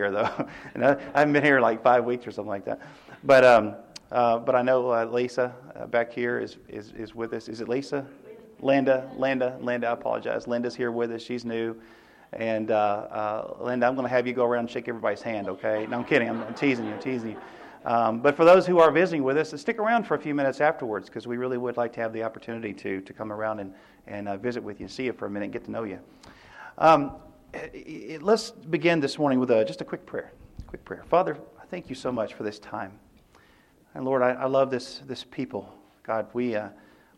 here, though. and I, I, haven't been here like five weeks or something like that. But, um, uh, but I know uh, Lisa uh, back here is, is, is with us. Is it Lisa? Linda, Linda, Linda, I apologize. Linda's here with us. She's new. And uh, uh, Linda, I'm going to have you go around and shake everybody's hand, okay? No, I'm kidding. I'm, I'm teasing you. I'm teasing you. Um, but for those who are visiting with us, stick around for a few minutes afterwards because we really would like to have the opportunity to, to come around and, and uh, visit with you, and see you for a minute, and get to know you. Um, let's begin this morning with a, just a quick prayer. Quick prayer. Father, I thank you so much for this time. And Lord, I, I love this, this people. God, we, uh,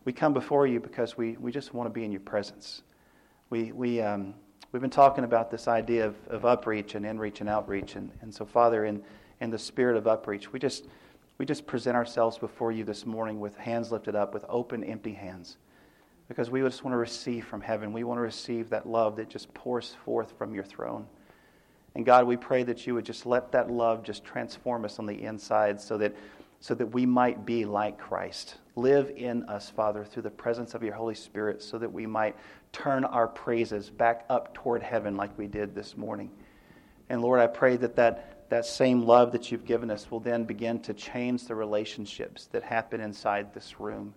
we come before you because we, we just want to be in your presence. We, we, um, we've been talking about this idea of, of upreach and inreach and outreach. And, and so, Father, in in the spirit of upreach. We just, we just present ourselves before you this morning with hands lifted up, with open, empty hands, because we just want to receive from heaven. We want to receive that love that just pours forth from your throne. And God, we pray that you would just let that love just transform us on the inside so that, so that we might be like Christ. Live in us, Father, through the presence of your Holy Spirit so that we might turn our praises back up toward heaven like we did this morning. And Lord, I pray that that that same love that you've given us will then begin to change the relationships that happen inside this room.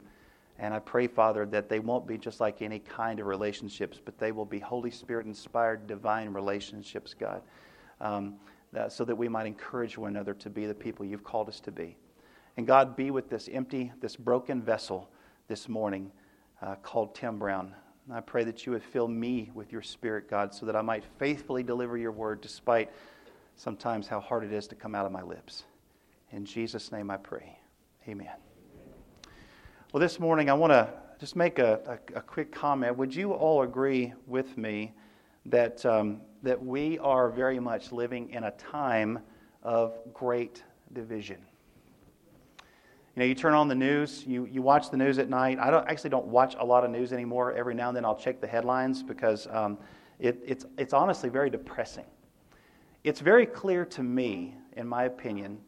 And I pray, Father, that they won't be just like any kind of relationships, but they will be Holy Spirit inspired, divine relationships, God, um, that, so that we might encourage one another to be the people you've called us to be. And God, be with this empty, this broken vessel this morning uh, called Tim Brown. I pray that you would fill me with your spirit, God, so that I might faithfully deliver your word despite sometimes how hard it is to come out of my lips. In Jesus' name I pray. Amen. Well, this morning I want to just make a, a, a, quick comment. Would you all agree with me that, um, that we are very much living in a time of great division? You know, you turn on the news, you, you watch the news at night. I don't, actually don't watch a lot of news anymore. Every now and then I'll check the headlines because um, it, it's, it's honestly very depressing it's very clear to me, in my opinion,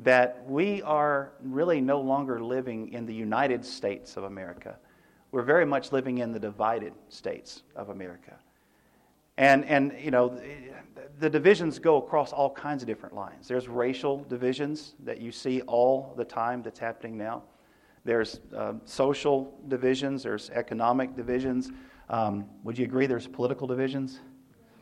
that we are really no longer living in the United States of America. We're very much living in the divided states of America. And, and you know, the divisions go across all kinds of different lines. There's racial divisions that you see all the time that's happening now. There's uh, social divisions, there's economic divisions. Um, would you agree there's political divisions?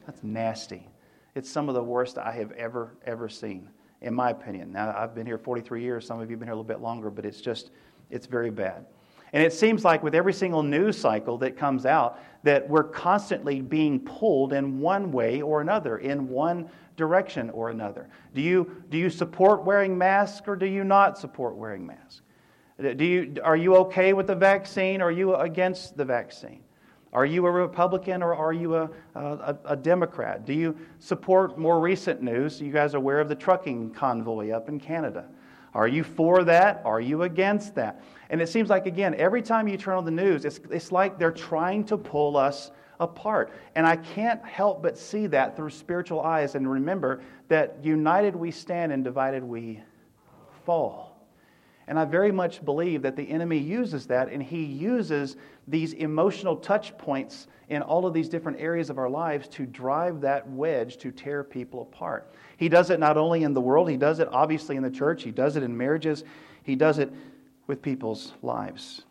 That's nasty. It's some of the worst I have ever, ever seen, in my opinion. Now, I've been here 43 years. Some of you have been here a little bit longer, but it's just, it's very bad. And it seems like with every single news cycle that comes out, that we're constantly being pulled in one way or another, in one direction or another. Do you, do you support wearing masks or do you not support wearing masks? Do you, are you okay with the vaccine or are you against the vaccine? Are you a Republican or are you a, a, a, Democrat? Do you support more recent news? You guys are aware of the trucking convoy up in Canada. Are you for that? Are you against that? And it seems like, again, every time you turn on the news, it's, it's like they're trying to pull us apart. And I can't help but see that through spiritual eyes and remember that united we stand and divided we fall. And I very much believe that the enemy uses that, and he uses these emotional touch points in all of these different areas of our lives to drive that wedge to tear people apart. He does it not only in the world, he does it obviously in the church, he does it in marriages, he does it with people's lives.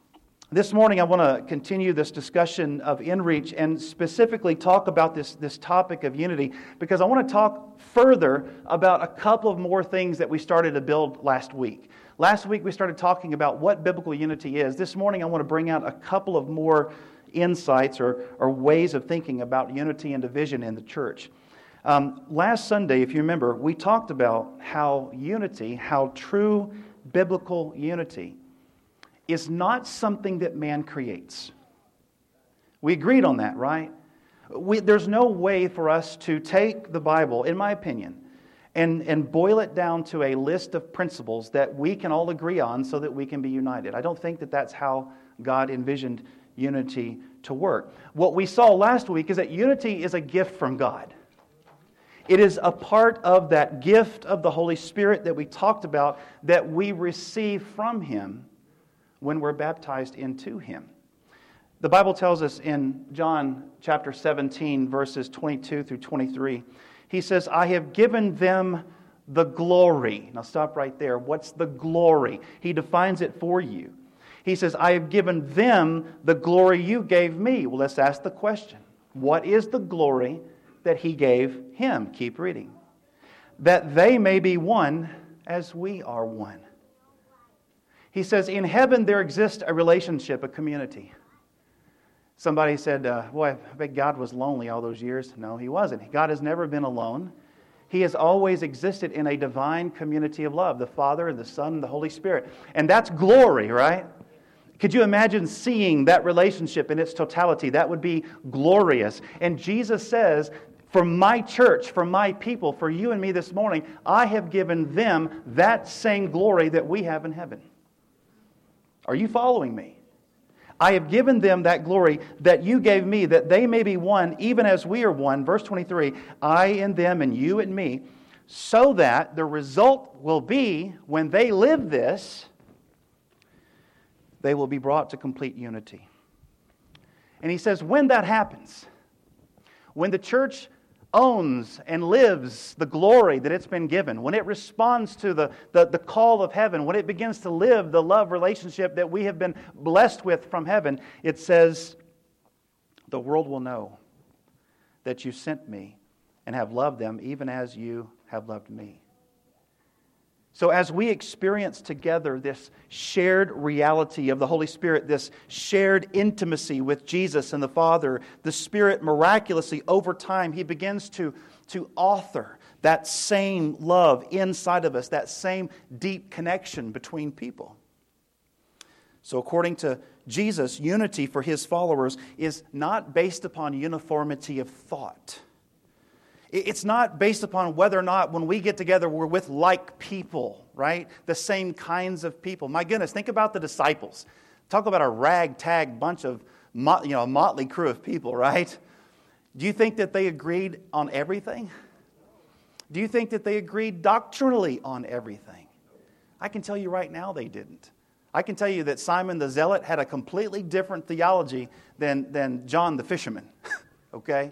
This morning, I want to continue this discussion of inreach and specifically talk about this, this topic of unity because I want to talk further about a couple of more things that we started to build last week. Last week we started talking about what biblical unity is. This morning I want to bring out a couple of more insights or, or ways of thinking about unity and division in the church. Um, last Sunday, if you remember, we talked about how unity, how true biblical unity, is not something that man creates. We agreed on that, right? We, there's no way for us to take the Bible, in my opinion, and, and boil it down to a list of principles that we can all agree on so that we can be united. I don't think that that's how God envisioned unity to work. What we saw last week is that unity is a gift from God. It is a part of that gift of the Holy Spirit that we talked about that we receive from Him when we're baptized into Him. The Bible tells us in John chapter 17, verses 22 through 23 He says, I have given them the glory. Now, stop right there. What's the glory? He defines it for you. He says, I have given them the glory you gave me. Well, let's ask the question What is the glory that he gave him? Keep reading. That they may be one as we are one. He says, In heaven there exists a relationship, a community. Somebody said, uh, Boy, I bet God was lonely all those years. No, he wasn't. God has never been alone. He has always existed in a divine community of love the Father and the Son and the Holy Spirit. And that's glory, right? Could you imagine seeing that relationship in its totality? That would be glorious. And Jesus says, For my church, for my people, for you and me this morning, I have given them that same glory that we have in heaven. Are you following me? I have given them that glory that you gave me, that they may be one, even as we are one. Verse 23 I and them, and you and me, so that the result will be when they live this, they will be brought to complete unity. And he says, when that happens, when the church owns and lives the glory that it's been given, when it responds to the, the, the, call of heaven, when it begins to live the love relationship that we have been blessed with from heaven, it says, The world will know that you sent me and have loved them even as you have loved me. So, as we experience together this shared reality of the Holy Spirit, this shared intimacy with Jesus and the Father, the Spirit miraculously over time, He begins to, to author that same love inside of us, that same deep connection between people. So, according to Jesus, unity for His followers is not based upon uniformity of thought. It's not based upon whether or not when we get together we're with like people, right? The same kinds of people. My goodness, think about the disciples. Talk about a ragtag bunch of, you know, a motley crew of people, right? Do you think that they agreed on everything? Do you think that they agreed doctrinally on everything? I can tell you right now they didn't. I can tell you that Simon the Zealot had a completely different theology than, than John the fisherman, okay?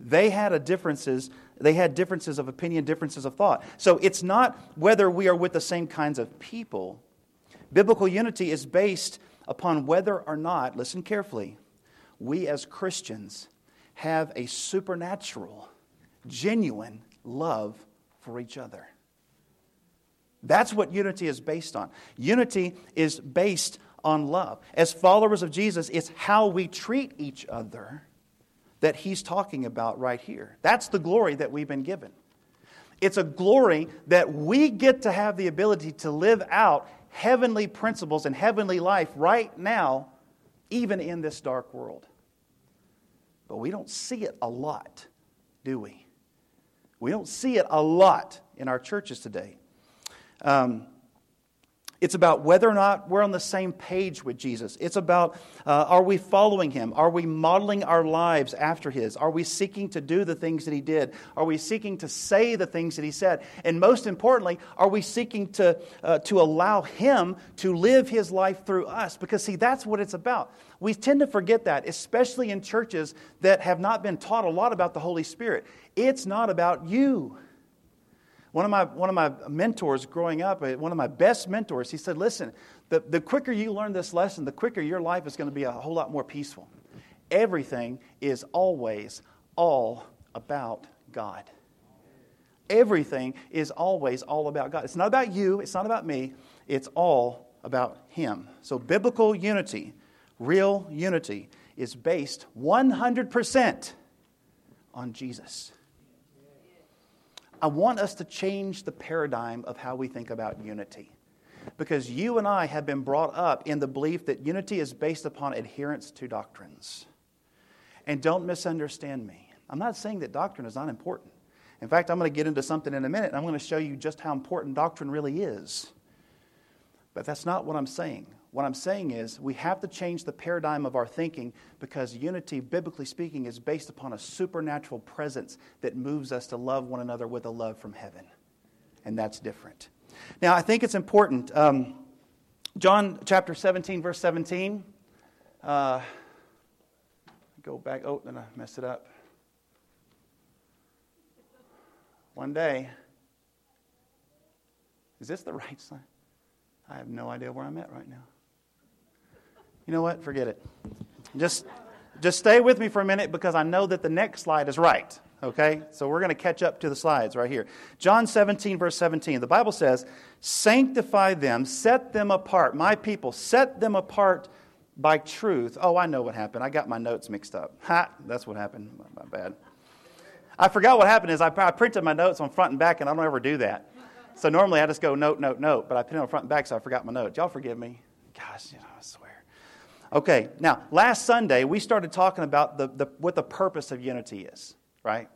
They had a differences, they had differences of opinion, differences of thought. So it's not whether we are with the same kinds of people. Biblical unity is based upon whether or not, listen carefully, we as Christians have a supernatural, genuine love for each other. That's what unity is based on. Unity is based on love. As followers of Jesus, it's how we treat each other that he's talking about right here. That's the glory that we've been given. It's a glory that we get to have the ability to live out heavenly principles and heavenly life right now, even in this dark world. But we don't see it a lot, do we? We don't see it a lot in our churches today. Um, it's about whether or not we're on the same page with Jesus. It's about uh, are we following him? Are we modeling our lives after his? Are we seeking to do the things that he did? Are we seeking to say the things that he said? And most importantly, are we seeking to, uh, to allow him to live his life through us? Because, see, that's what it's about. We tend to forget that, especially in churches that have not been taught a lot about the Holy Spirit. It's not about you. One of my, one of my mentors growing up, uh, one of my best mentors, he said, Listen, the, the quicker you learn this lesson, the quicker your life is going to be a whole lot more peaceful. Everything is always all about God. Everything is always all about God. It's not about you, it's not about me, it's all about Him. So, biblical unity, real unity, is based 100% on Jesus. I want us to change the paradigm of how we think about unity. Because you and I have been brought up in the belief that unity is based upon adherence to doctrines. And don't misunderstand me. I'm not saying that doctrine is not important. In fact, I'm going to get into something in a minute, and I'm going to show you just how important doctrine really is. But that's not what I'm saying. What I'm saying is we have to change the paradigm of our thinking because unity, biblically speaking, is based upon a supernatural presence that moves us to love one another with a love from heaven. And that's different. Now, I think it's important. Um, John chapter 17, verse 17. Uh, go back. Oh, then I messed it up. one day. Is this the right sign? I have no idea where I'm at right now. You know what? Forget it. Just, just stay with me for a minute because I know that the next slide is right. Okay? So we're going to catch up to the slides right here. John 17, verse 17. The Bible says, Sanctify them, set them apart. My people, set them apart by truth. Oh, I know what happened. I got my notes mixed up. Ha! That's what happened. My bad. I forgot what happened is I, I printed my notes on front and back, and I don't ever do that. So normally I just go note, note, note, but I put it on front and back, so I forgot my notes. Y'all forgive me. Gosh, you know, I swear. Okay, now, last Sunday, we started talking about the, the, what the purpose of unity is, right?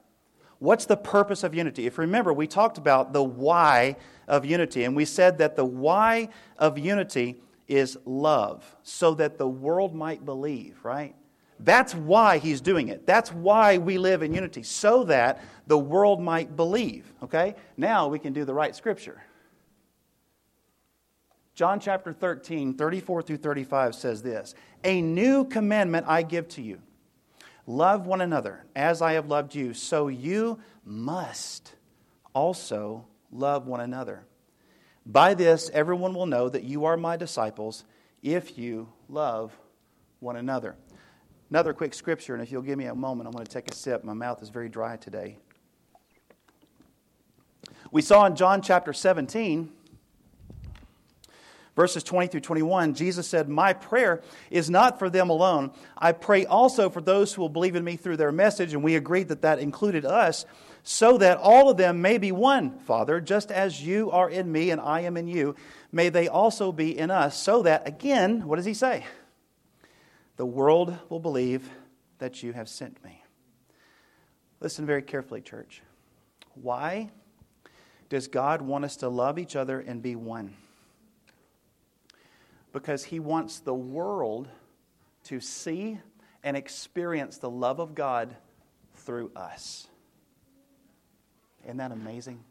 What's the purpose of unity? If you remember, we talked about the why of unity, and we said that the why of unity is love, so that the world might believe, right? That's why he's doing it. That's why we live in unity, so that the world might believe. Okay? Now we can do the right scripture. John chapter 13, 34 through 35 says this A new commandment I give to you love one another as I have loved you, so you must also love one another. By this, everyone will know that you are my disciples if you love one another. Another quick scripture, and if you'll give me a moment, I'm going to take a sip. My mouth is very dry today. We saw in John chapter 17, verses 20 through 21, Jesus said, My prayer is not for them alone. I pray also for those who will believe in me through their message. And we agreed that that included us, so that all of them may be one, Father, just as you are in me and I am in you. May they also be in us, so that, again, what does he say? The world will believe that you have sent me. Listen very carefully, church. Why does God want us to love each other and be one? Because He wants the world to see and experience the love of God through us. Isn't that amazing?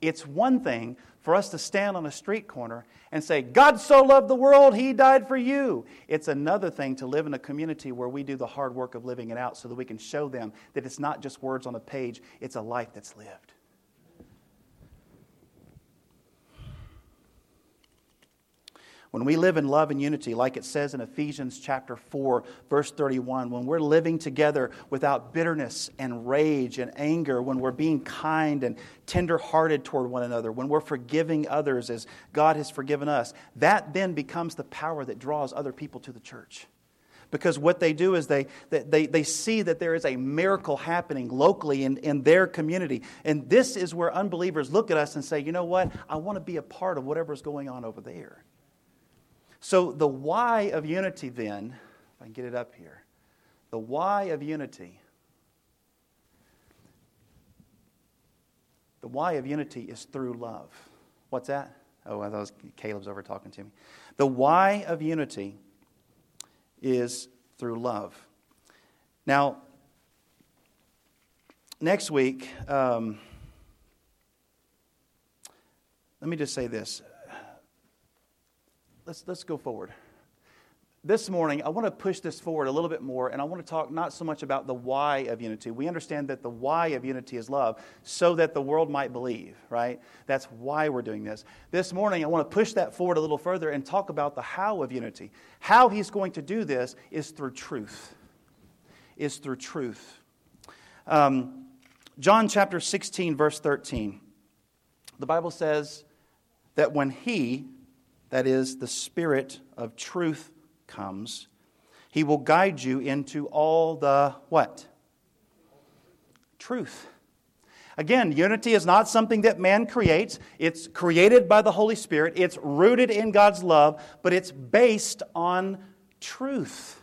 It's one thing for us to stand on a street corner and say, God so loved the world, He died for you. It's another thing to live in a community where we do the hard work of living it out so that we can show them that it's not just words on a page, it's a life that's lived. When we live in love and unity, like it says in Ephesians chapter 4, verse 31, when we're living together without bitterness and rage and anger, when we're being kind and tenderhearted toward one another, when we're forgiving others as God has forgiven us, that then becomes the power that draws other people to the church because what they do is they, they, they see that there is a miracle happening locally in, in their community. And this is where unbelievers look at us and say, you know what? I want to be a part of whatever's going on over there. So, the why of unity, then, if I can get it up here, the why of unity, the why of unity is through love. What's that? Oh, I thought Caleb's over talking to me. The why of unity is through love. Now, next week, um, let me just say this let's, let's go forward. This morning, I want to push this forward a little bit more, and I want to talk not so much about the why of unity. We understand that the why of unity is love, so that the world might believe, right? That's why we're doing this. This morning, I want to push that forward a little further and talk about the how of unity. How he's going to do this is through truth. Is through truth. Um, John chapter 16, verse 13. The Bible says that when he, that is, the Spirit of truth comes, he will guide you into all the what? Truth. Again, unity is not something that man creates. It's created by the Holy Spirit. It's rooted in God's love, but it's based on truth.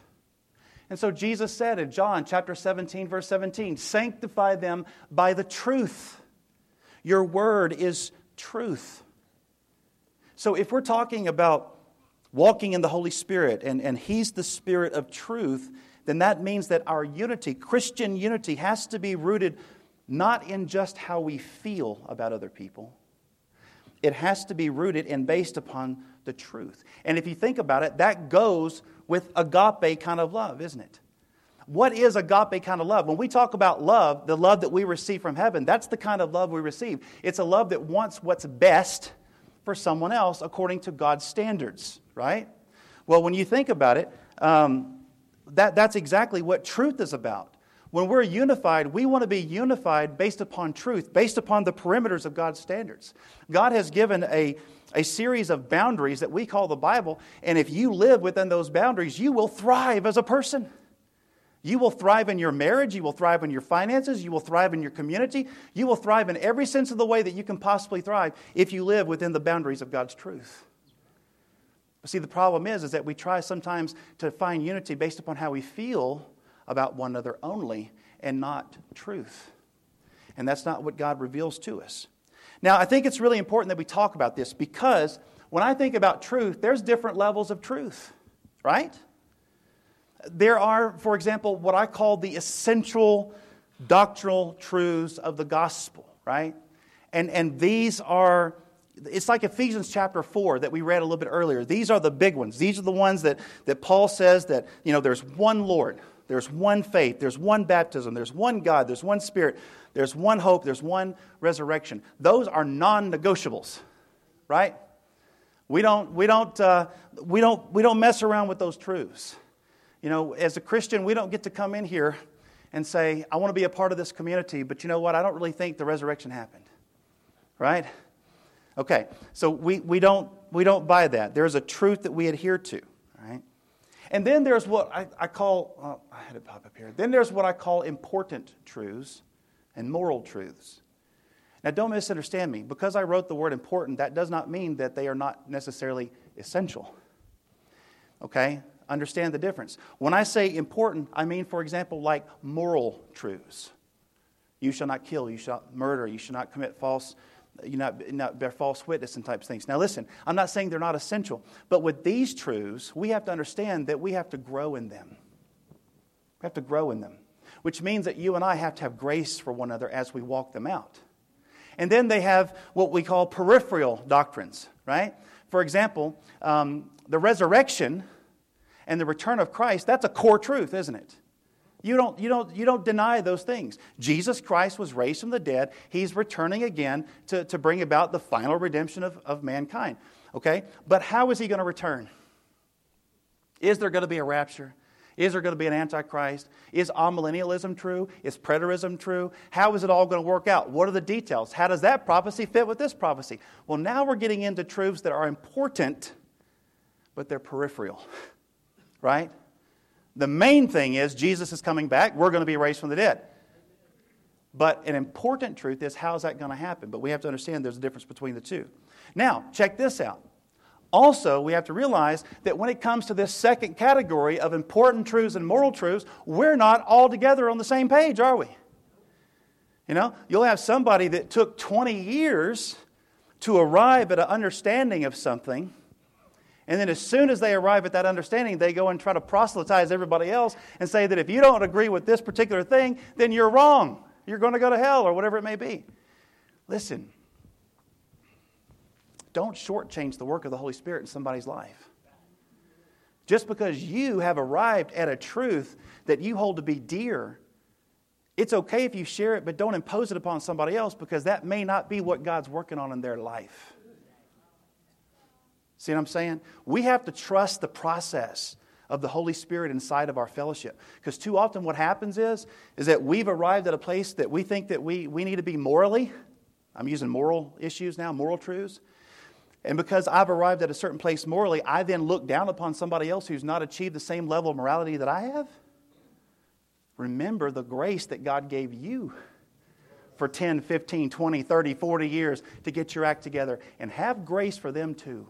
And so Jesus said in John chapter 17, verse 17, sanctify them by the truth. Your word is truth. So if we're talking about walking in the Holy Spirit and, and He's the Spirit of truth, then that means that our unity, Christian unity, has to be rooted not in just how we feel about other people. It has to be rooted and based upon the truth. And if you think about it, that goes with agape kind of love, isn't it? What is agape kind of love? When we talk about love, the love that we receive from heaven, that's the kind of love we receive. It's a love that wants what's best for someone else according to God's standards, right? Well, when you think about it, um, that, that's exactly what truth is about. When we're unified, we want to be unified based upon truth, based upon the perimeters of God's standards. God has given a, a series of boundaries that we call the Bible, and if you live within those boundaries, you will thrive as a person. You will thrive in your marriage. You will thrive in your finances. You will thrive in your community. You will thrive in every sense of the way that you can possibly thrive if you live within the boundaries of God's truth. But see, the problem is, is that we try sometimes to find unity based upon how we feel about one another only and not truth. And that's not what God reveals to us. Now, I think it's really important that we talk about this because when I think about truth, there's different levels of truth, right? There are, for example, what I call the essential doctrinal truths of the gospel, right? And, and these are, it's like Ephesians chapter 4 that we read a little bit earlier. These are the big ones. These are the ones that, that Paul says that, you know, there's one Lord, there's one faith, there's one baptism, there's one God, there's one Spirit, there's one hope, there's one resurrection. Those are non negotiables, right? We don't, we, don't, uh, we, don't, we don't mess around with those truths. You know, as a Christian, we don't get to come in here and say, I want to be a part of this community, but you know what? I don't really think the resurrection happened. Right? Okay, so we, we, don't, we don't buy that. There's a truth that we adhere to. Right? And then there's what I, I call, oh, I had it pop up here. Then there's what I call important truths and moral truths. Now, don't misunderstand me. Because I wrote the word important, that does not mean that they are not necessarily essential. Okay? Understand the difference. When I say important, I mean, for example, like moral truths. You shall not kill, you shall not murder, you shall not commit false, you not, not bear false witness and types of things. Now listen, I'm not saying they're not essential, but with these truths, we have to understand that we have to grow in them. We have to grow in them, which means that you and I have to have grace for one another as we walk them out. And then they have what we call peripheral doctrines, right? For example, um, the resurrection and the return of Christ, that's a core truth, isn't it? You don't, you, don't, you don't deny those things. Jesus Christ was raised from the dead. He's returning again to, to bring about the final redemption of, of mankind. Okay? But how is he going to return? Is there going to be a rapture? Is there going to be an antichrist? Is amillennialism true? Is preterism true? How is it all going to work out? What are the details? How does that prophecy fit with this prophecy? Well, now we're getting into truths that are important, but they're peripheral right? The main thing is Jesus is coming back. We're going to be raised from the dead. But an important truth is how is that going to happen? But we have to understand there's a difference between the two. Now, check this out. Also, we have to realize that when it comes to this second category of important truths and moral truths, we're not all together on the same page, are we? You know, you'll have somebody that took 20 years to arrive at an understanding of something and then as soon as they arrive at that understanding, they go and try to proselytize everybody else and say that if you don't agree with this particular thing, then you're wrong. You're going to go to hell or whatever it may be. Listen, don't shortchange the work of the Holy Spirit in somebody's life. Just because you have arrived at a truth that you hold to be dear, it's okay if you share it, but don't impose it upon somebody else because that may not be what God's working on in their life. See what I'm saying? We have to trust the process of the Holy Spirit inside of our fellowship. Because too often what happens is, is that we've arrived at a place that we think that we, we need to be morally. I'm using moral issues now, moral truths. And because I've arrived at a certain place morally, I then look down upon somebody else who's not achieved the same level of morality that I have. Remember the grace that God gave you for 10, 15, 20, 30, 40 years to get your act together and have grace for them too.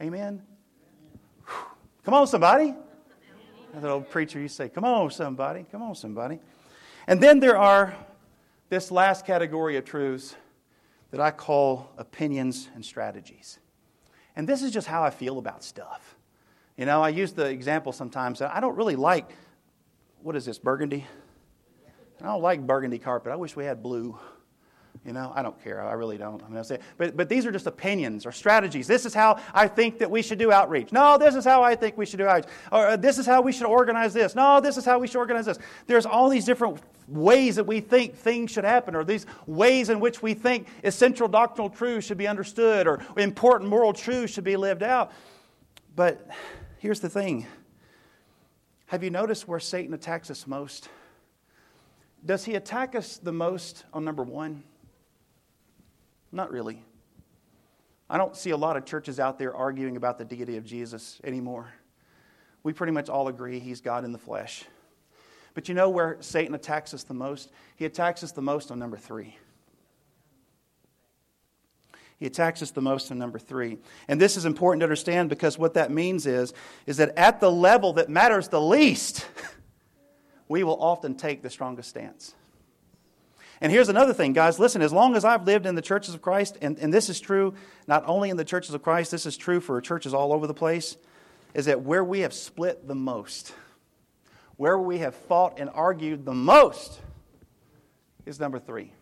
Amen? Come on, somebody. That old preacher to say, Come on, somebody. Come on, somebody. And then there are this last category of truths that I call opinions and strategies. And this is just how I feel about stuff. You know, I use the example sometimes that I don't really like, what is this, burgundy? I don't like burgundy carpet. I wish we had blue. You know, I don't care. I really don't. I mean, say, but, but these are just opinions or strategies. This is how I think that we should do outreach. No, this is how I think we should do outreach. Or uh, this is how we should organize this. No, this is how we should organize this. There's all these different ways that we think things should happen, or these ways in which we think essential doctrinal truths should be understood, or important moral truths should be lived out. But here's the thing have you noticed where Satan attacks us most? Does he attack us the most on number one? Not really. I don't see a lot of churches out there arguing about the deity of Jesus anymore. We pretty much all agree he's God in the flesh. But you know where Satan attacks us the most? He attacks us the most on number three. He attacks us the most on number three. And this is important to understand because what that means is, is that at the level that matters the least, we will often take the strongest stance. And here's another thing, guys. Listen, as long as I've lived in the churches of Christ, and, and this is true not only in the churches of Christ, this is true for churches all over the place, is that where we have split the most, where we have fought and argued the most, is number three.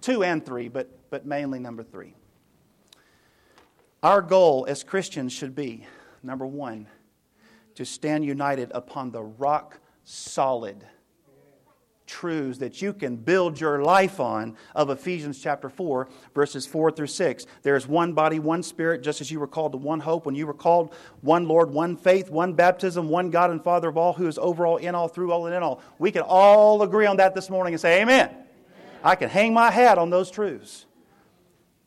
Two and three, but, but mainly number three. Our goal as Christians should be number one, to stand united upon the rock solid truths that you can build your life on of Ephesians chapter 4, verses 4 through 6. There is one body, one spirit, just as you were called to one hope when you were called, one Lord, one faith, one baptism, one God and Father of all, who is over all, in all, through all, and in all. We can all agree on that this morning and say, Amen. Amen. I can hang my hat on those truths.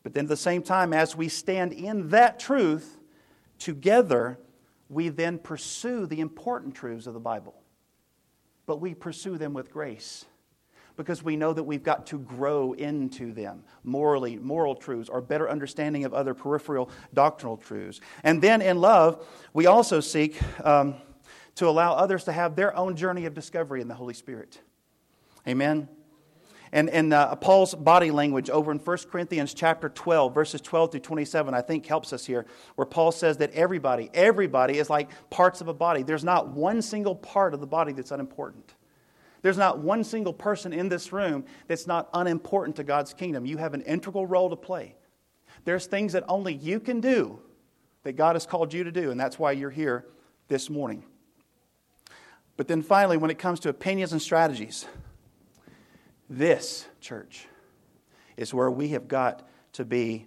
But then at the same time, as we stand in that truth together, we then pursue the important truths of the Bible but we pursue them with grace because we know that we've got to grow into them morally, moral truths, or better understanding of other peripheral doctrinal truths. And then in love, we also seek um, to allow others to have their own journey of discovery in the Holy Spirit. Amen. And, and uh, Paul's body language over in 1 Corinthians chapter 12, verses 12 through 27, I think helps us here, where Paul says that everybody, everybody is like parts of a body. There's not one single part of the body that's unimportant. There's not one single person in this room that's not unimportant to God's kingdom. You have an integral role to play. There's things that only you can do that God has called you to do, and that's why you're here this morning. But then finally, when it comes to opinions and strategies, this, church, is where we have got to be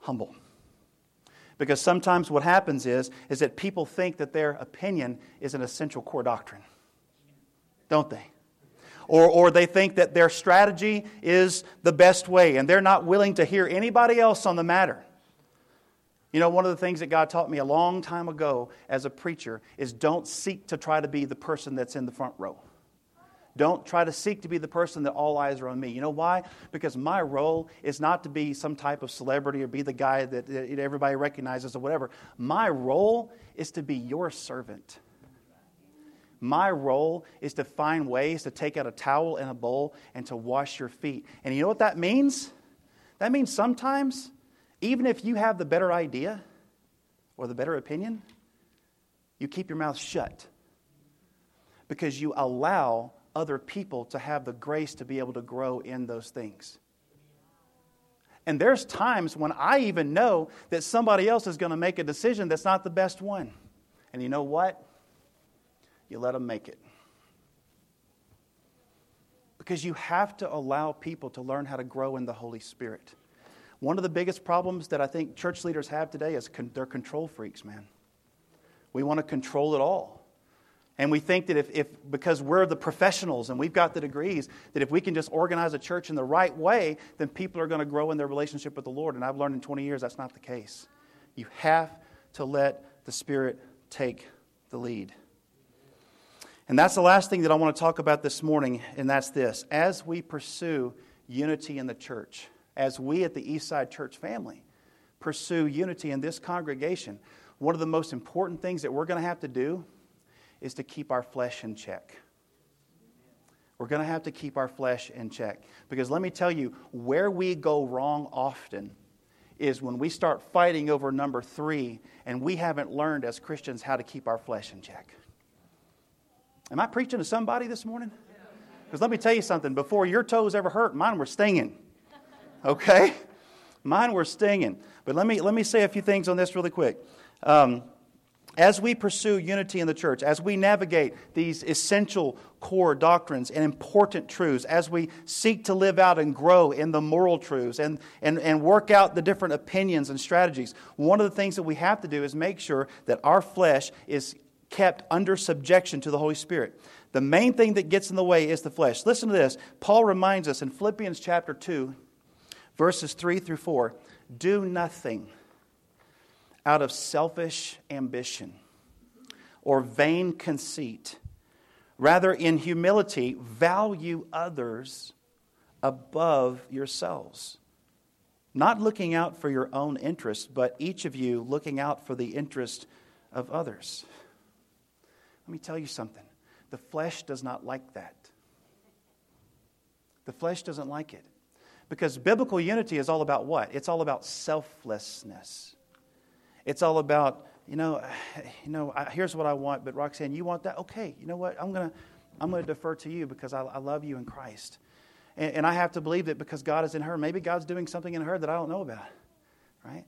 humble. Because sometimes what happens is, is that people think that their opinion is an essential core doctrine. Don't they? Or, or they think that their strategy is the best way and they're not willing to hear anybody else on the matter. You know, one of the things that God taught me a long time ago as a preacher is don't seek to try to be the person that's in the front row. Don't try to seek to be the person that all eyes are on me. You know why? Because my role is not to be some type of celebrity or be the guy that, everybody recognizes or whatever. My role is to be your servant. My role is to find ways to take out a towel and a bowl and to wash your feet. And you know what that means? That means sometimes, even if you have the better idea or the better opinion, you keep your mouth shut because you allow other people to have the grace to be able to grow in those things. And there's times when I even know that somebody else is going to make a decision that's not the best one. And you know what? You let them make it. Because you have to allow people to learn how to grow in the Holy Spirit. One of the biggest problems that I think church leaders have today is con- they're control freaks, man. We want to control it all. And we think that if, if, because we're the professionals and we've got the degrees, that if we can just organize a church in the right way, then people are going to grow in their relationship with the Lord. And I've learned in 20 years that's not the case. You have to let the Spirit take the lead. And that's the last thing that I want to talk about this morning, and that's this. As we pursue unity in the church, as we at the Eastside Church family pursue unity in this congregation, one of the most important things that we're going to have to do is to keep our flesh in check. We're going to have to keep our flesh in check. Because let me tell you, where we go wrong often is when we start fighting over number three and we haven't learned as Christians how to keep our flesh in check. Am I preaching to somebody this morning? Because let me tell you something before your toes ever hurt, mine were stinging. Okay? Mine were stinging. But let me, let me say a few things on this really quick. Um, as we pursue unity in the church, as we navigate these essential core doctrines and important truths, as we seek to live out and grow in the moral truths and, and, and work out the different opinions and strategies, one of the things that we have to do is make sure that our flesh is kept under subjection to the Holy Spirit. The main thing that gets in the way is the flesh. Listen to this. Paul reminds us in Philippians chapter 2, verses 3 through 4 do nothing out of selfish ambition or vain conceit. Rather, in humility, value others above yourselves. Not looking out for your own interest, but each of you looking out for the interest of others. Let me tell you something the flesh does not like that. The flesh doesn't like it. Because biblical unity is all about what? It's all about selflessness. It's all about, you know, you know, here's what I want, but Roxanne, you want that? Okay, you know what? I'm going to I'm going to defer to you because I, I love you in Christ. And, and I have to believe that because God is in her. Maybe God's doing something in her that I don't know about, right?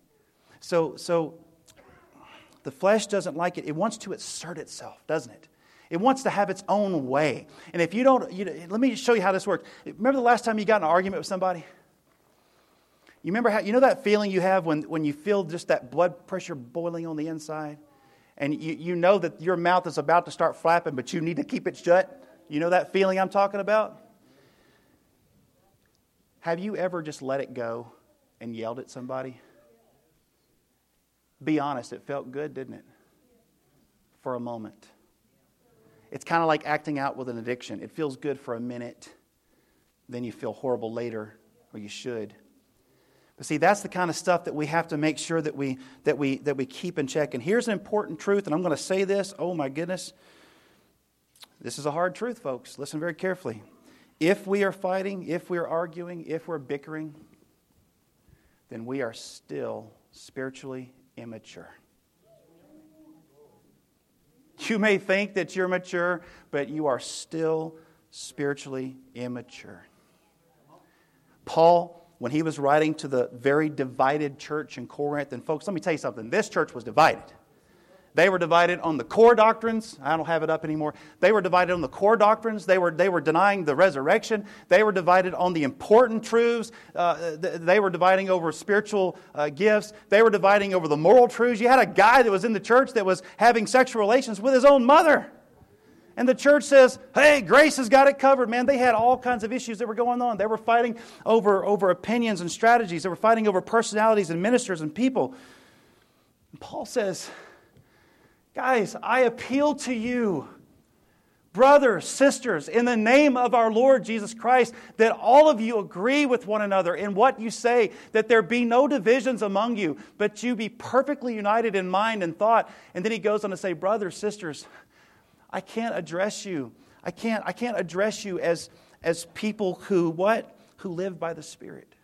So, so the flesh doesn't like it. It wants to assert itself, doesn't it? It wants to have its own way. And if you don't, you let me show you how this works. Remember the last time you got in an argument with somebody? You remember how, you know that feeling you have when, when you feel just that blood pressure boiling on the inside? And you, you know that your mouth is about to start flapping, but you need to keep it shut? You know that feeling I'm talking about? Have you ever just let it go and yelled at somebody? Be honest, it felt good, didn't it? For a moment. It's kind of like acting out with an addiction. It feels good for a minute, then you feel horrible later, or you should. See, that's the kind of stuff that we have to make sure that we, that we, that we keep in check. And here's an important truth, and I'm going to say this. Oh, my goodness. This is a hard truth, folks. Listen very carefully. If we are fighting, if we're arguing, if we're bickering, then we are still spiritually immature. You may think that you're mature, but you are still spiritually immature. Paul when he was writing to the very divided church in Corinth. And, folks, let me tell you something this church was divided. They were divided on the core doctrines. I don't have it up anymore. They were divided on the core doctrines. They were, they were denying the resurrection. They were divided on the important truths. Uh, they were dividing over spiritual uh, gifts. They were dividing over the moral truths. You had a guy that was in the church that was having sexual relations with his own mother. And the church says, hey, grace has got it covered, man. They had all kinds of issues that were going on. They were fighting over, over opinions and strategies, they were fighting over personalities and ministers and people. And Paul says, guys, I appeal to you, brothers, sisters, in the name of our Lord Jesus Christ, that all of you agree with one another in what you say, that there be no divisions among you, but you be perfectly united in mind and thought. And then he goes on to say, brothers, sisters, I can't address you. I can't, I can't address you as, as people who what? Who live by the Spirit.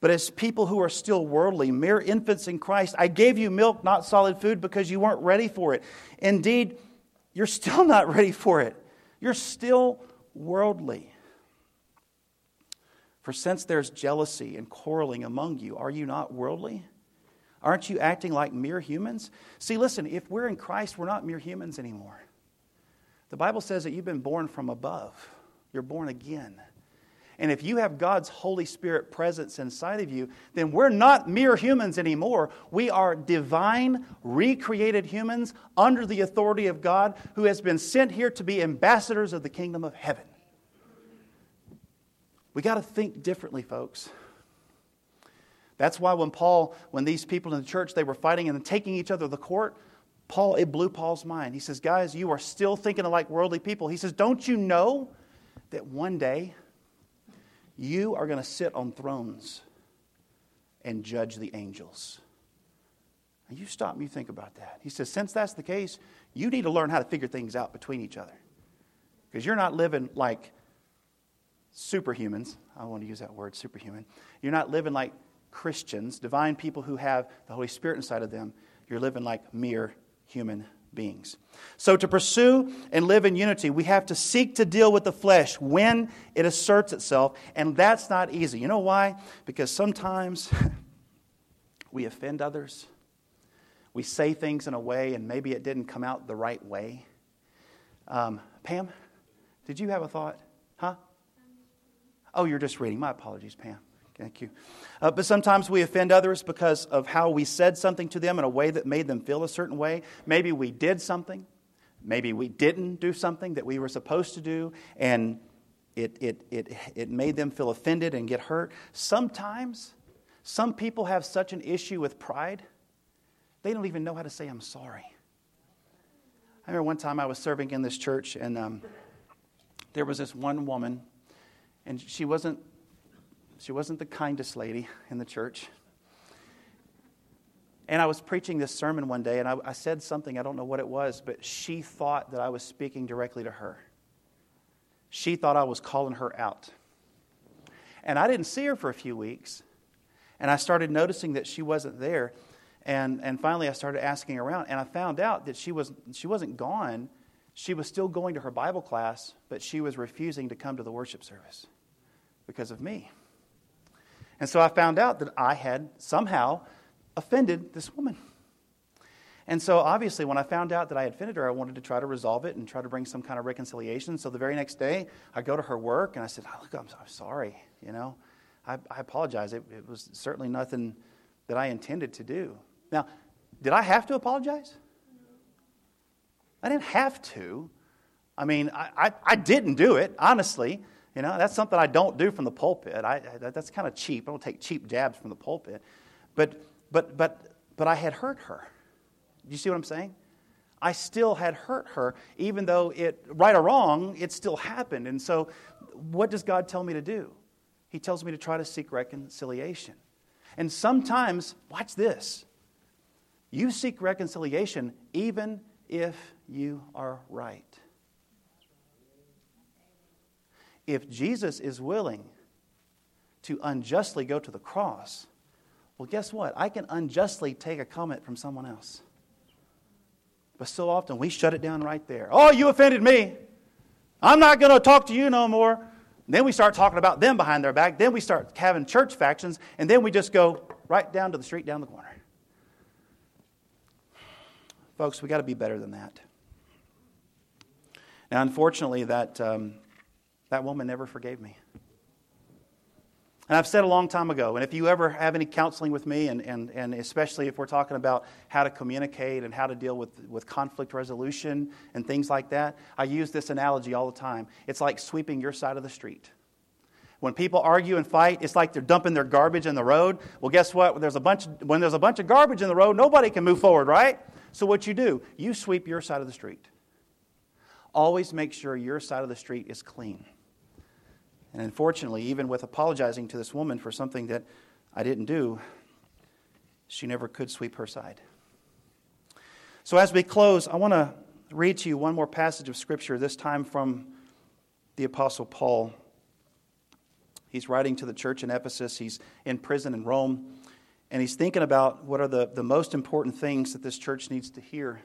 But as people who are still worldly, mere infants in Christ, I gave you milk, not solid food, because you weren't ready for it. Indeed, you're still not ready for it. You're still worldly. For since there's jealousy and quarreling among you, are you not worldly? Aren't you acting like mere humans? See, listen, if we're in Christ, we're not mere humans anymore. The Bible says that you've been born from above, you're born again. And if you have God's Holy Spirit presence inside of you, then we're not mere humans anymore. We are divine, recreated humans under the authority of God who has been sent here to be ambassadors of the kingdom of heaven. We got to think differently, folks. That's why when Paul, when these people in the church, they were fighting and taking each other to court, Paul, it blew Paul's mind. He says, Guys, you are still thinking like worldly people. He says, Don't you know that one day you are going to sit on thrones and judge the angels? And you stop and you think about that. He says, Since that's the case, you need to learn how to figure things out between each other. Because you're not living like superhumans. I want to use that word, superhuman. You're not living like Christians, divine people who have the Holy Spirit inside of them, you're living like mere human beings. So, to pursue and live in unity, we have to seek to deal with the flesh when it asserts itself, and that's not easy. You know why? Because sometimes we offend others, we say things in a way, and maybe it didn't come out the right way. Um, Pam, did you have a thought? Huh? Oh, you're just reading. My apologies, Pam. Thank you. Uh, but sometimes we offend others because of how we said something to them in a way that made them feel a certain way. Maybe we did something. Maybe we didn't do something that we were supposed to do, and it, it, it, it made them feel offended and get hurt. Sometimes, some people have such an issue with pride, they don't even know how to say, I'm sorry. I remember one time I was serving in this church, and um, there was this one woman, and she wasn't she wasn't the kindest lady in the church. And I was preaching this sermon one day, and I, I, said something, I don't know what it was, but she thought that I was speaking directly to her. She thought I was calling her out. And I didn't see her for a few weeks, and I started noticing that she wasn't there. And, and finally, I started asking around, and I found out that she, was, she wasn't gone. She was still going to her Bible class, but she was refusing to come to the worship service because of me. And so I found out that I had somehow offended this woman. And so, obviously, when I found out that I had offended her, I wanted to try to resolve it and try to bring some kind of reconciliation. So, the very next day, I go to her work and I said, oh, Look, I'm, I'm sorry. You know, I, I apologize. It, it was certainly nothing that I intended to do. Now, did I have to apologize? I didn't have to. I mean, I, I, I didn't do it, honestly. You know, that's something I don't do from the pulpit. I, I, that's kind of cheap. I don't take cheap jabs from the pulpit. But, but, but, but I had hurt her. Do you see what I'm saying? I still had hurt her, even though it, right or wrong, it still happened. And so, what does God tell me to do? He tells me to try to seek reconciliation. And sometimes, watch this you seek reconciliation even if you are right. If Jesus is willing to unjustly go to the cross, well, guess what? I can unjustly take a comment from someone else. But so often we shut it down right there. Oh, you offended me. I'm not going to talk to you no more. then we start talking about them behind their back. Then we start having church factions. And then we just go right down to the street down the corner. Folks, we got to be better than that. Now, unfortunately, that. Um, that woman never forgave me. And I've said a long time ago, and if you ever have any counseling with me, and, and, and especially if we're talking about how to communicate and how to deal with, with conflict resolution and things like that, I use this analogy all the time. It's like sweeping your side of the street. When people argue and fight, it's like they're dumping their garbage in the road. Well, guess what? When there's a bunch, when there's a bunch of garbage in the road, nobody can move forward, right? So what you do, you sweep your side of the street. Always make sure your side of the street is clean. And unfortunately, even with apologizing to this woman for something that I didn't do, she never could sweep her side. So, as we close, I want to read to you one more passage of Scripture, this time from the Apostle Paul. He's writing to the church in Ephesus, he's in prison in Rome, and he's thinking about what are the, the most important things that this church needs to hear.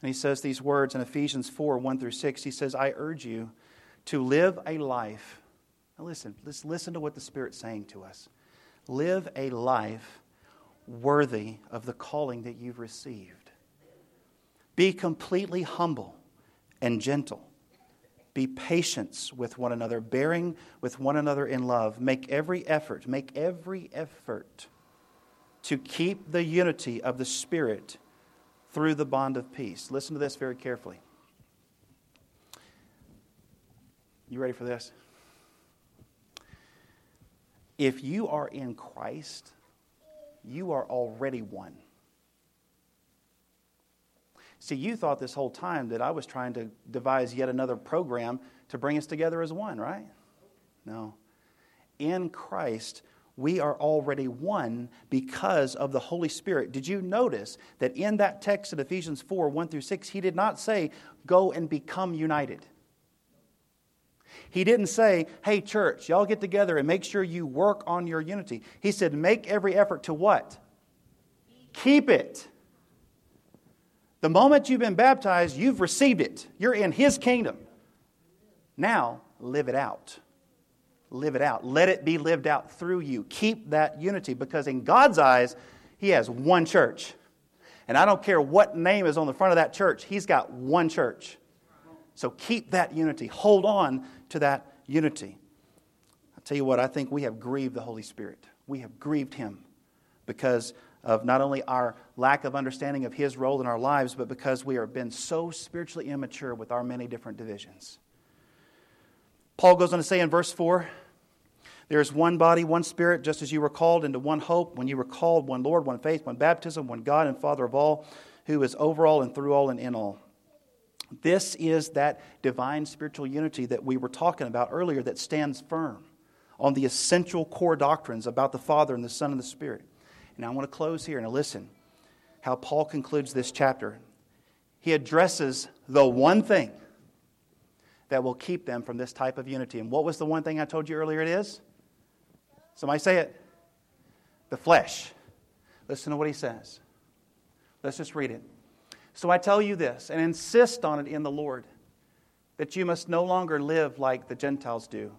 And he says these words in Ephesians 4 1 through 6. He says, I urge you to live a life. Now listen, let's listen to what the Spirit's saying to us. Live a life worthy of the calling that you've received. Be completely humble and gentle. Be patient with one another, bearing with one another in love. Make every effort, make every effort to keep the unity of the Spirit through the bond of peace. Listen to this very carefully. You ready for this? If you are in Christ, you are already one. See, you thought this whole time that I was trying to devise yet another program to bring us together as one, right? No. In Christ, we are already one because of the Holy Spirit. Did you notice that in that text in Ephesians 4 1 through 6, he did not say, go and become united? He didn't say, hey, church, y'all get together and make sure you work on your unity. He said, make every effort to what? Keep it. The moment you've been baptized, you've received it. You're in His kingdom. Now, live it out. Live it out. Let it be lived out through you. Keep that unity because, in God's eyes, He has one church. And I don't care what name is on the front of that church, He's got one church. So keep that unity. Hold on to that unity. I'll tell you what, I think we have grieved the Holy Spirit. We have grieved Him because of not only our lack of understanding of His role in our lives, but because we have been so spiritually immature with our many different divisions. Paul goes on to say in verse 4 there is one body, one spirit, just as you were called into one hope when you were called, one Lord, one faith, one baptism, one God and Father of all, who is over all and through all and in all. This is that divine spiritual unity that we were talking about earlier that stands firm on the essential core doctrines about the Father and the Son and the Spirit. And I want to close here and listen how Paul concludes this chapter. He addresses the one thing that will keep them from this type of unity. And what was the one thing I told you earlier it is? Somebody say it. The flesh. Listen to what he says. Let's just read it. So I tell you this, and insist on it in the Lord, that you must no longer live like the Gentiles do,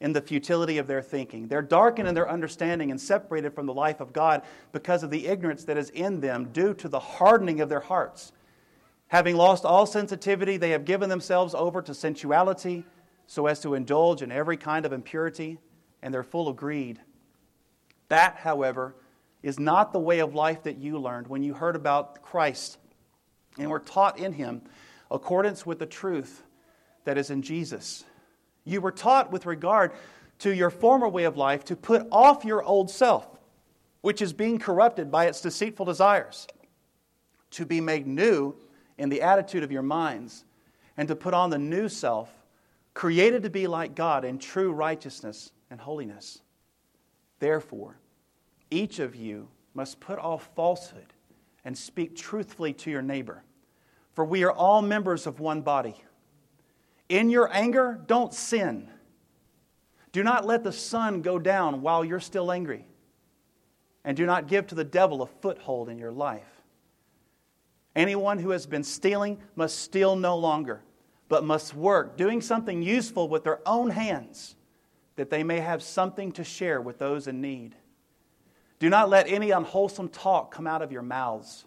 in the futility of their thinking. They're darkened in their understanding and separated from the life of God because of the ignorance that is in them due to the hardening of their hearts. Having lost all sensitivity, they have given themselves over to sensuality so as to indulge in every kind of impurity, and they're full of greed. That, however, is not the way of life that you learned when you heard about Christ and were taught in him accordance with the truth that is in Jesus. You were taught with regard to your former way of life to put off your old self, which is being corrupted by its deceitful desires, to be made new in the attitude of your minds, and to put on the new self, created to be like God in true righteousness and holiness. Therefore, each of you must put off falsehood and speak truthfully to your neighbor. For we are all members of one body. In your anger, don't sin. Do not let the sun go down while you're still angry. And do not give to the devil a foothold in your life. Anyone who has been stealing must steal no longer, but must work, doing something useful with their own hands, that they may have something to share with those in need. Do not let any unwholesome talk come out of your mouths,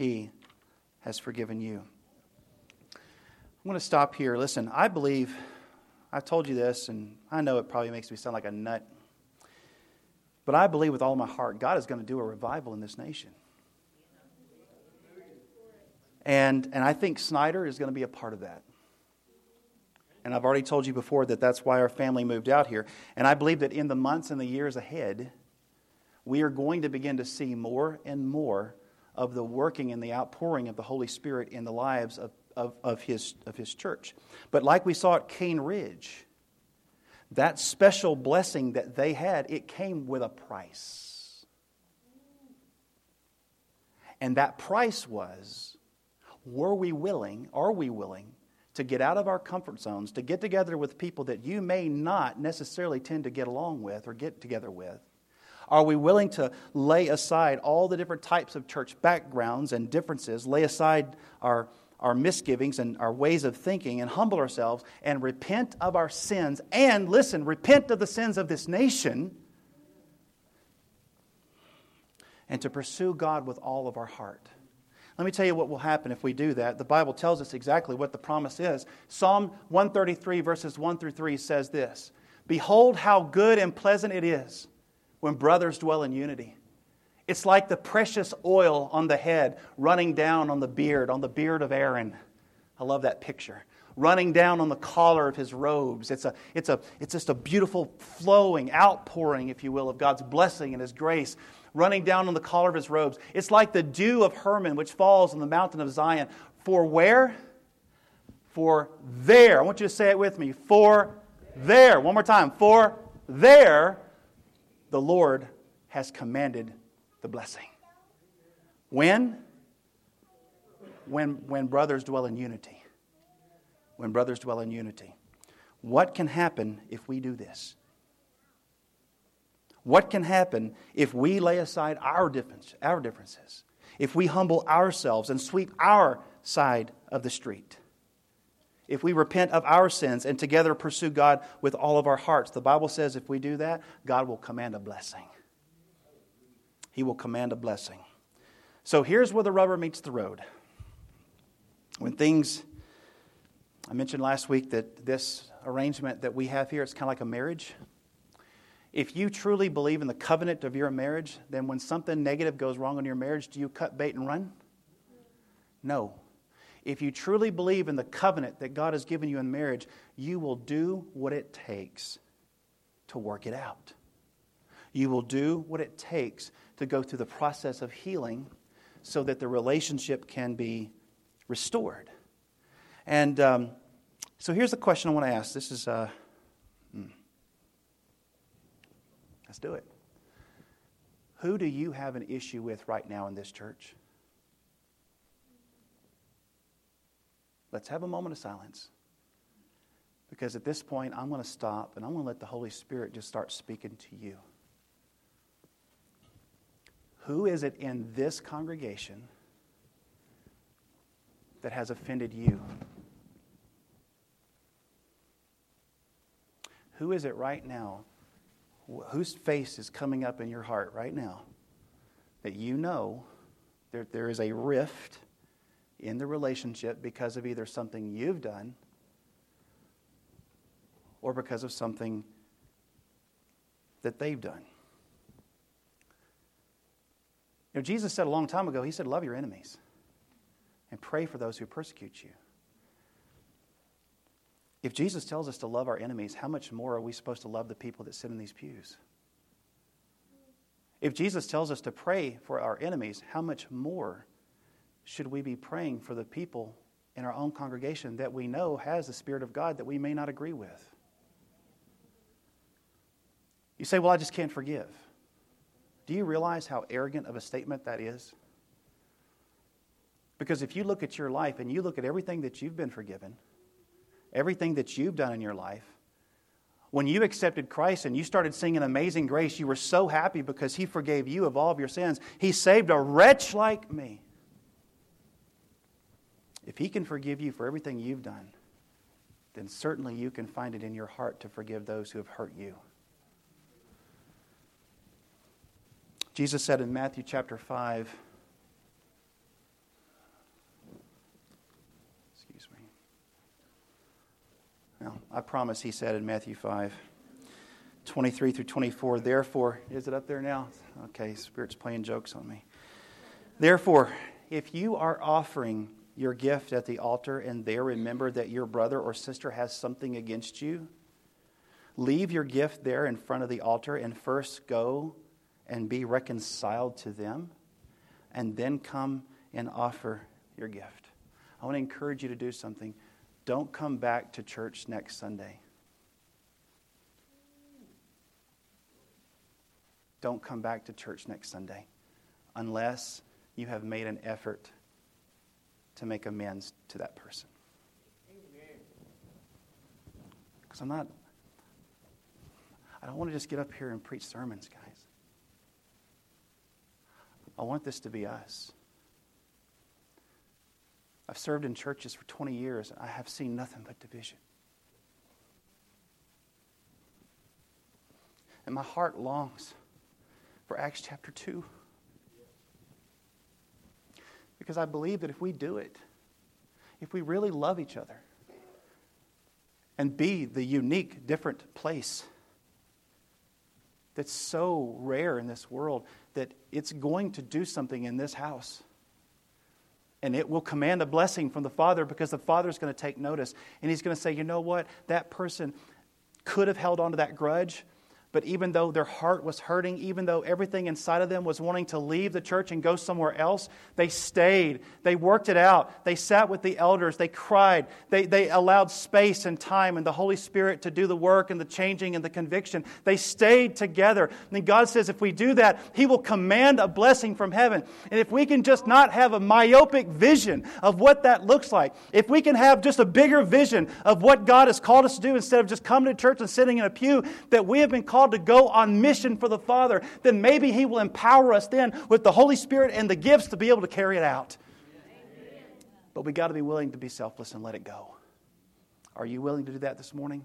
He has forgiven you. I'm going to stop here. Listen, I believe, I've told you this, and I know it probably makes me sound like a nut, but I believe with all my heart God is going to do a revival in this nation. And, and I think Snyder is going to be a part of that. And I've already told you before that that's why our family moved out here. And I believe that in the months and the years ahead, we are going to begin to see more and more of the working and the outpouring of the Holy Spirit in the lives of, of, of, his, of his church. But like we saw at Cane Ridge, that special blessing that they had, it came with a price. And that price was were we willing, are we willing to get out of our comfort zones, to get together with people that you may not necessarily tend to get along with or get together with? Are we willing to lay aside all the different types of church backgrounds and differences, lay aside our, our misgivings and our ways of thinking, and humble ourselves and repent of our sins? And listen, repent of the sins of this nation and to pursue God with all of our heart. Let me tell you what will happen if we do that. The Bible tells us exactly what the promise is. Psalm 133, verses 1 through 3 says this Behold, how good and pleasant it is when brothers dwell in unity. It's like the precious oil on the head running down on the beard, on the beard of Aaron. I love that picture. running down on the collar of his robes. It's, a, it's, a, it's just a beautiful flowing, outpouring, if you will, of God's blessing and his grace running down on the collar of his robes. It's like the dew of Hermon which falls on the mountain of Zion. For where? For there. I want you to say it with me. For there. One more time. For there the Lord has commanded the blessing. When? When, when brothers dwell in unity. When brothers dwell in unity. What can happen if we do this? What can happen if we lay aside our, difference, our differences? If we humble ourselves and sweep our side of the street? If we repent of our sins and together pursue God with all of our hearts, the Bible says if we do that, God will command a blessing. He will command a blessing. So here's where the rubber meets the road. When things, I mentioned last week that this arrangement that we have here, it's kind of like a marriage. If you truly believe in the covenant of your marriage, then when something negative goes wrong in your marriage, do you cut bait and run? No. If you truly believe in the covenant that God has given you in marriage, you will do what it takes to work it out. You will do what it takes to go through the process of healing so that the relationship can be restored. And um, so here's the question I want to ask. This is. Uh, hmm. Let's do it. Who do you have an issue with right now in this church? Let's have a moment of silence. Because at this point, I'm going to stop and I'm going to let the Holy Spirit just start speaking to you. Who is it in this congregation that has offended you? Who is it right now whose face is coming up in your heart right now that you know that there is a rift in the relationship because of either something you've done or because of something that they've done. You know, Jesus said a long time ago, He said, Love your enemies and pray for those who persecute you. If Jesus tells us to love our enemies, how much more are we supposed to love the people that sit in these pews? If Jesus tells us to pray for our enemies, how much more should we be praying for the people in our own congregation that we know has the Spirit of God that we may not agree with? You say, Well, I just can't forgive. Do you realize how arrogant of a statement that is? Because if you look at your life and you look at everything that you've been forgiven, everything that you've done in your life. When you accepted Christ and you started singing Amazing Grace, you were so happy because He forgave you of all of your sins. He saved a wretch like me. If He can forgive you for everything you've done, then certainly you can find it in your heart to forgive those who have hurt you. Jesus said in Matthew chapter 5, excuse me. Now, I promise he said in Matthew 5, 23 through 24, therefore, is it up there now? Okay, Spirit's playing jokes on me. Therefore, if you are offering your gift at the altar and there remember that your brother or sister has something against you, leave your gift there in front of the altar and first go and be reconciled to them, and then come and offer your gift. I want to encourage you to do something. Don't come back to church next Sunday. Don't come back to church next Sunday unless you have made an effort to make amends to that person. Because I'm not, I don't want to just get up here and preach sermons, guys. I want this to be us. I've served in churches for 20 years, and I have seen nothing but division. And my heart longs for Acts chapter 2. Because I believe that if we do it, if we really love each other and be the unique, different place that's so rare in this world, that it's going to do something in this house And it will command a blessing from the Father because the Father is going to take notice. And He's going to say, you know what? That person could have held on to that grudge, but even though their heart was hurting, even though everything inside of them was wanting to leave the church and go somewhere else, they stayed. They worked it out. They sat with the elders. They cried. They, they allowed space and time and the Holy Spirit to do the work and the changing and the conviction. They stayed together. And God says if we do that, He will command a blessing from heaven. And if we can just not have a myopic vision of what that looks like, if we can have just a bigger vision of what God has called us to do instead of just coming to church and sitting in a pew, that we have been called called to go on mission for the Father, then maybe He will empower us then with the Holy Spirit and the gifts to be able to carry it out. But we got to be willing to be selfless and let it go. Are you willing to do that this morning?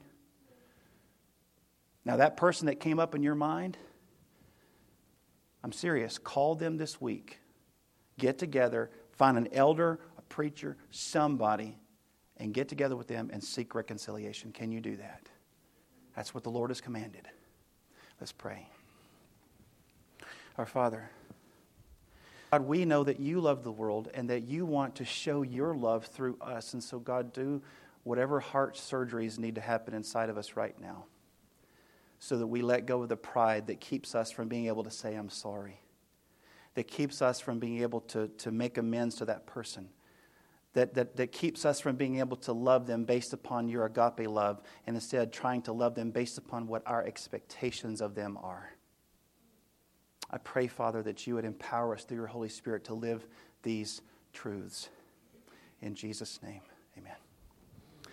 Now, that person that came up in your mind, I'm serious. Call them this week. Get together, find an elder, a preacher, somebody, and get together with them and seek reconciliation. Can you do that? That's what the Lord has commanded. Let's pray. Our Father, God, we know that you love the world and that you want to show your love through us. And so, God, do whatever heart surgeries need to happen inside of us right now so that we let go of the pride that keeps us from being able to say, I'm sorry, that keeps us from being able to, to make amends to that person that, that, that keeps us from being able to love them based upon your agape love, and instead trying to love them based upon what our expectations of them are. I pray, Father, that you would empower us through your Holy Spirit to live these truths. In Jesus' name, amen.